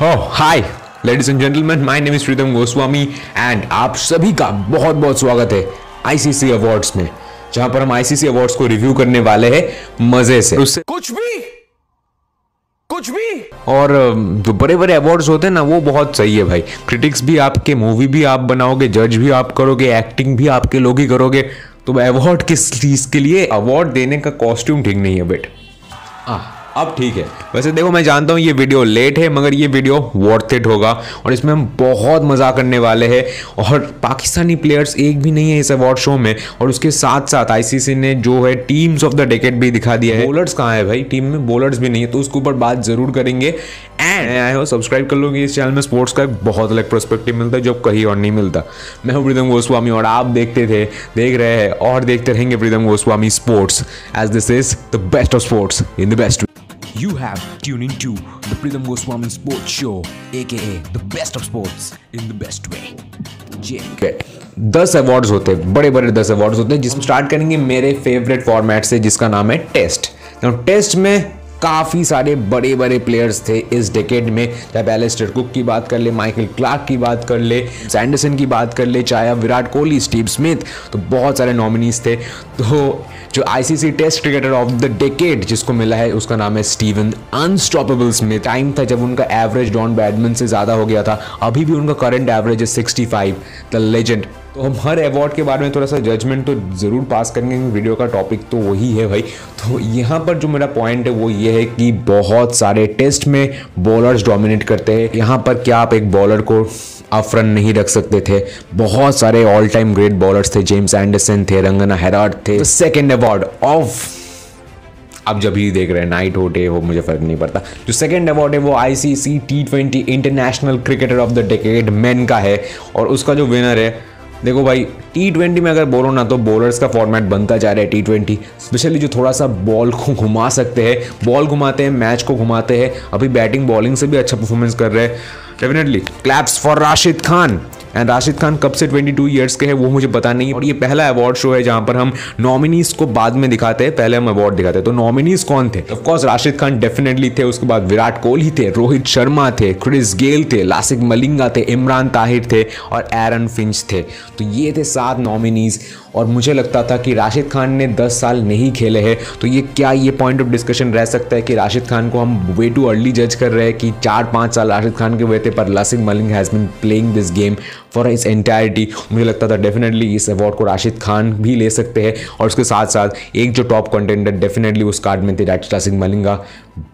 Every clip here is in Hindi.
Hi ladies and gentleman my name is Pritam Goswami and आप सभी का बहुत बहुत स्वागत है आईसीसी अवार्ड्स में जहाँ पर हम आईसीसी अवार्ड्स को रिव्यू करने वाले हैं मज़े से। उससे कुछ भी! कुछ भी! और जो बड़े बड़े अवार्ड्स होते हैं ना वो बहुत सही है भाई। क्रिटिक्स भी आपके मूवी भी आप बनाओगे जज भी आप करोगे एक्टिंग भी आपके लोग ही करोगे। तो अवार्ड किस चीज़ के लिए? अवार्ड देने का कॉस्ट्यूम ठीक नहीं है बेट हाँ। अब ठीक है। वैसे देखो मैं जानता हूँ ये वीडियो लेट है मगर ये वीडियो वर्थ इट होगा। और इसमें हम बहुत मज़ा करने वाले हैं। और पाकिस्तानी प्लेयर्स एक भी नहीं है इस अवार्ड शो में। और उसके साथ साथ आईसीसी ने जो है टीम्स ऑफ़ द डेकेड भी दिखा दिया है। बॉलर्स कहाँ है भाई? टीम में बॉलर्स भी नहीं है तो उसके ऊपर बात ज़रूर करेंगे। एंड आए हो सब्सक्राइब कर लोगे इस चैनल में। स्पोर्ट्स का एक बहुत अलग पर्सपेक्टिव मिलता है जो कहीं और नहीं मिलता। मैं हूँ प्रीतम गोस्वामी और आप देखते थे देख रहे हैं और देखते रहेंगे Pritam Goswami sports as this is the best of sports in the best You have tuned into the Pritham Goswami Sports Show, aka the best of sports in the best way. Okay. दस अवार्ड्स होते हैं बड़े बड़े दस अवार्ड्स होते हैं जिसमें स्टार्ट करेंगे मेरे फेवरेट फॉर्मेट से जिसका नाम है टेस्ट टेस्ट में काफ़ी सारे बड़े बड़े प्लेयर्स थे इस डेकेड में। चाहे एलिस्टर कुक की बात कर ले माइकल क्लार्क की बात कर ले सैंडरसन की बात कर ले, चाहे विराट कोहली स्टीव स्मिथ तो बहुत सारे नॉमिनीज थे। तो जो ICC test cricketer of the decade जिसको मिला है, उसका नाम है स्टीवन अनस्टॉपेबल स्मिथ टाइम था जब उनका एवरेज डॉन बैडमिन से ज़्यादा हो गया था। अभी भी उनका करंट एवरेज है सिक्सटी फाइव द लेजेंड तो हम हर अवार्ड के बारे में थोड़ा सा जजमेंट तो ज़रूर पास करेंगे वीडियो का टॉपिक तो वही है भाई। तो यहाँ पर जो मेरा पॉइंट है वो ये है कि बहुत सारे टेस्ट में बॉलर्स डोमिनेट करते हैं। यहाँ पर क्या आप एक बॉलर को अफरन नहीं रख सकते थे? बहुत सारे ऑल टाइम ग्रेट बॉलर्स थे। जेम्स एंडरसन थे, रंगना हेराड थे। सेकेंड अवार्ड ऑफ़ आप जब भी देख रहे हैं नाइट हो डे हो, मुझे फ़र्क नहीं पड़ता। जो सेकंड अवार्ड है वो ICC T twenty international cricketer of the decade man का है। और उसका जो विनर है देखो भाई टी ट्वेंटी में अगर बोलो ना तो बॉलर्स का फॉर्मेट बनता जा रहा है टी ट्वेंटी स्पेशली जो थोड़ा सा बॉल को घुमा सकते हैं बॉल घुमाते हैं मैच को घुमाते हैं। अभी बैटिंग बॉलिंग से भी अच्छा परफॉर्मेंस कर रहे हैं। Definitely claps for Rashid Khan and Rashid Khan कब से 22 ईयर्स के हैं, वो मुझे पता नहीं। और ये पहला अवार्ड शो है जहाँ पर हम नॉमिनीज को बाद में दिखाते हैं। पहले हम अवार्ड दिखाते हैं। तो नॉमिनीज कौन थे? Of course Rashid Khan definitely थे। उसके बाद विराट कोहली थे, रोहित शर्मा थे क्रिस गेल थे लासिक मलिंगा थे इमरान ताहिर थे और एरन फिंच थे। तो ये थे सात नॉमिनीज और मुझे लगता था कि राशिद खान ने 10 साल नहीं खेले हैं। तो ये क्या ये पॉइंट ऑफ़ डिस्कशन रह सकता है कि राशिद खान को हम वे टू अर्ली जज कर रहे हैं कि चार पाँच साल राशिद खान के हुए थे, पर Lasith Malinga has been playing this game for his entirety मुझे लगता था डेफिनेटली इस अवार्ड को राशिद खान भी ले सकते हैं और उसके साथ साथ एक जो टॉप कंटेंडर डेफिनेटली उस कार्ड में थे डैट लासिक मलिंगा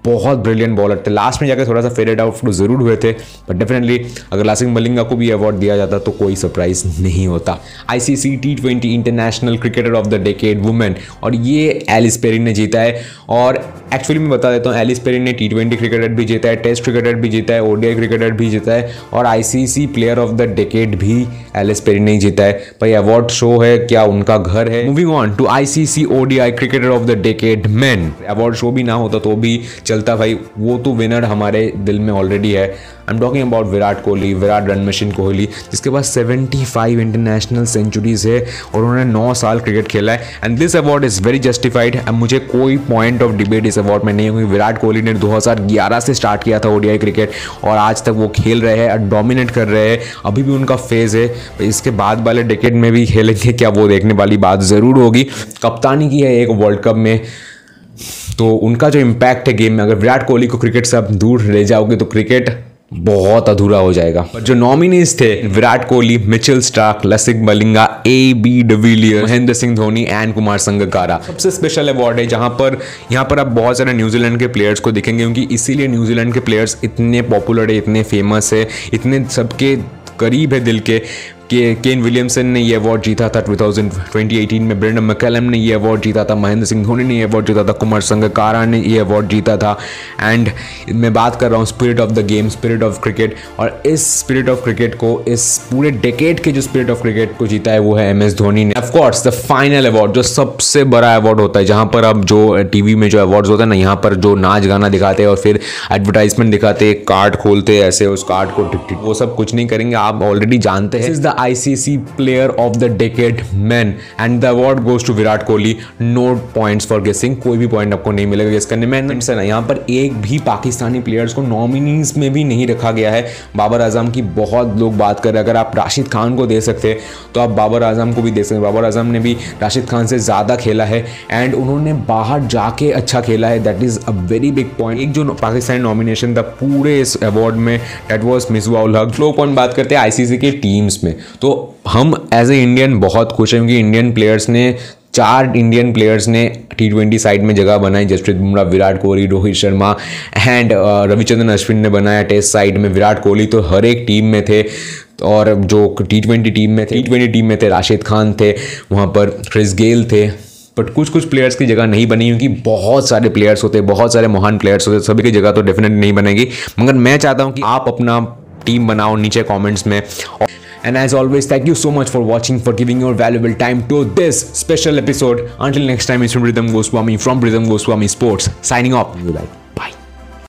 बहुत ब्रिलियंट बॉलर थे। लास्ट में जाकर थोड़ा सा फेडेड आउट ज़रूर हुए थे बट डेफिनेटली अगर लासिक मलिंगा को भी अवार्ड दिया जाता तो कोई सरप्राइज़ नहीं होता। ICC T twenty international cricketer of the decade women और ये एलिस पेरी ने जीता है। और एक्चुअली मैं बता देता हूँ एलिस पेरी ने टी ट्वेंटी क्रिकेटर भी जीता है टेस्ट क्रिकेटर भी जीता है ओडीआई क्रिकेटर भी जीता है। और ICC player of the decade भी एलिस पेरी नहीं जीता है। भाई अवार्ड शो है, क्या उनका घर है? Moving on to ICC ODI cricketer of the decade men award show भी ना होता तो भी चलता भाई। वो तो विनर हमारे दिल में ऑलरेडी है। I am talking about Virat Kohli, Virat run machine Kohli, जिसके पास 75 इंटरनेशनल सेंचुरीज है और उन्होंने 9 साल क्रिकेट खेला है। And this award is very justified and मुझे कोई पॉइंट ऑफ़ डिबेट इस अवार्ड में नहीं है, क्योंकि विराट कोहली ने 2011 से स्टार्ट किया था ओडीआई क्रिकेट और आज तक वो खेल रहे हैं डोमिनेट कर रहे हैं। अभी भी उनका फ़ेज़ है। इसके बाद वाले डिकेट में भी खेलेंगे क्या? वो देखने वाली बात ज़रूर होगी। कप्तानी की है एक वर्ल्ड कप में। तो उनका जो इम्पैक्ट है गेम में, अगर विराट कोहली को क्रिकेट से आप दूर ले जाओगे तो क्रिकेट बहुत अधूरा हो जाएगा। पर जो नॉमिनीज थे, Virat Kohli, Mitchell Starc, Lasith Malinga A B de Villiers Mahendra Singh Dhoni and Kumar Sangakkara सबसे स्पेशल अवार्ड है जहाँ पर, यहाँ पर आप बहुत सारे न्यूजीलैंड के प्लेयर्स को देखेंगे, क्योंकि इसीलिए न्यूजीलैंड के प्लेयर्स इतने पॉपुलर है, इतने फ़ेमस है, इतने सबके करीब है दिल के। के, केन विलियमसन ने ये अवार्ड जीता था 2000 2018 में, ब्रेंडन मैकलम ने ये अवार्ड जीता था, महेंद्र सिंह धोनी ने ये अवार्ड जीता था, कुमार संगकारा ने ये अवार्ड जीता था एंड मैं बात कर रहा हूँ spirit of the game spirit of cricket और इस स्पिरिट ऑफ़ क्रिकेट को, इस पूरे डेकेड के जो स्पिरिट ऑफ़ क्रिकेट को जीता है, वो है एम एस धोनी ने। ऑफकोर्स द फाइनल अवार्ड जो सबसे बड़ा अवार्ड होता है, जहाँ पर अब जो टीवी में जो अवार्ड्स होते हैं ना, यहाँ पर जो नाच गाना दिखाते हैं और फिर एडवर्टाइजमेंट दिखाते कार्ड खोलते ऐसे उस कार्ड को वो सब कुछ नहीं करेंगे, आप ऑलरेडी जानते हैं। Is the ICC player of the decade men and the award goes to Virat Kohli no points for guessing कोई भी पॉइंट आपको नहीं मिलेगा गेस करने में सर यहाँ पर एक भी पाकिस्तानी प्लेयर्स को नॉमिनीज में भी नहीं रखा गया है बाबर आज़म की बहुत लोग बात कर रहे हैं अगर आप राशिद खान को दे सकते तो आप बाबर आज़म को भी दे सकते बाबर आज़म ने भी राशिद खान से ज़्यादा खेला है एंड उन्होंने बाहर जाके अच्छा खेला है that is a very big point एक जो पाकिस्तान नॉमिनेशन था पूरे इस अवार्ड में दैट वॉज़ मिसवाउल हक फ्लो पॉइंट बात करते हैं आईसीसी के टीम्स में तो हम एज ए इंडियन बहुत खुश हैं क्योंकि इंडियन प्लेयर्स ने, चार इंडियन प्लेयर्स ने टी ट्वेंटी साइड में जगह बनाई, जसप्रीत बुमराह, विराट कोहली, रोहित शर्मा एंड रविचंद्रन अश्विन ने बनाया टेस्ट साइड में विराट कोहली तो हर एक टीम में थे और जो टी ट्वेंटी टीम में थे टी ट्वेंटी टीम में थे, राशिद खान थे, वहाँ पर क्रिस गेल थे बट कुछ कुछ प्लेयर्स की जगह नहीं बनी क्योंकि बहुत सारे प्लेयर्स होते, बहुत सारे महान प्लेयर्स होते, सभी की जगह तो डेफिनेटली नहीं बनेगी। मगर मैं चाहता हूँ कि आप अपना टीम बनाओ नीचे कमेंट्स में And as always, thank you so much for watching, for giving your valuable time to this special episode. Until next time, it's from Rhythm Goswami from Rhythm Goswami Sports. Signing off. Like.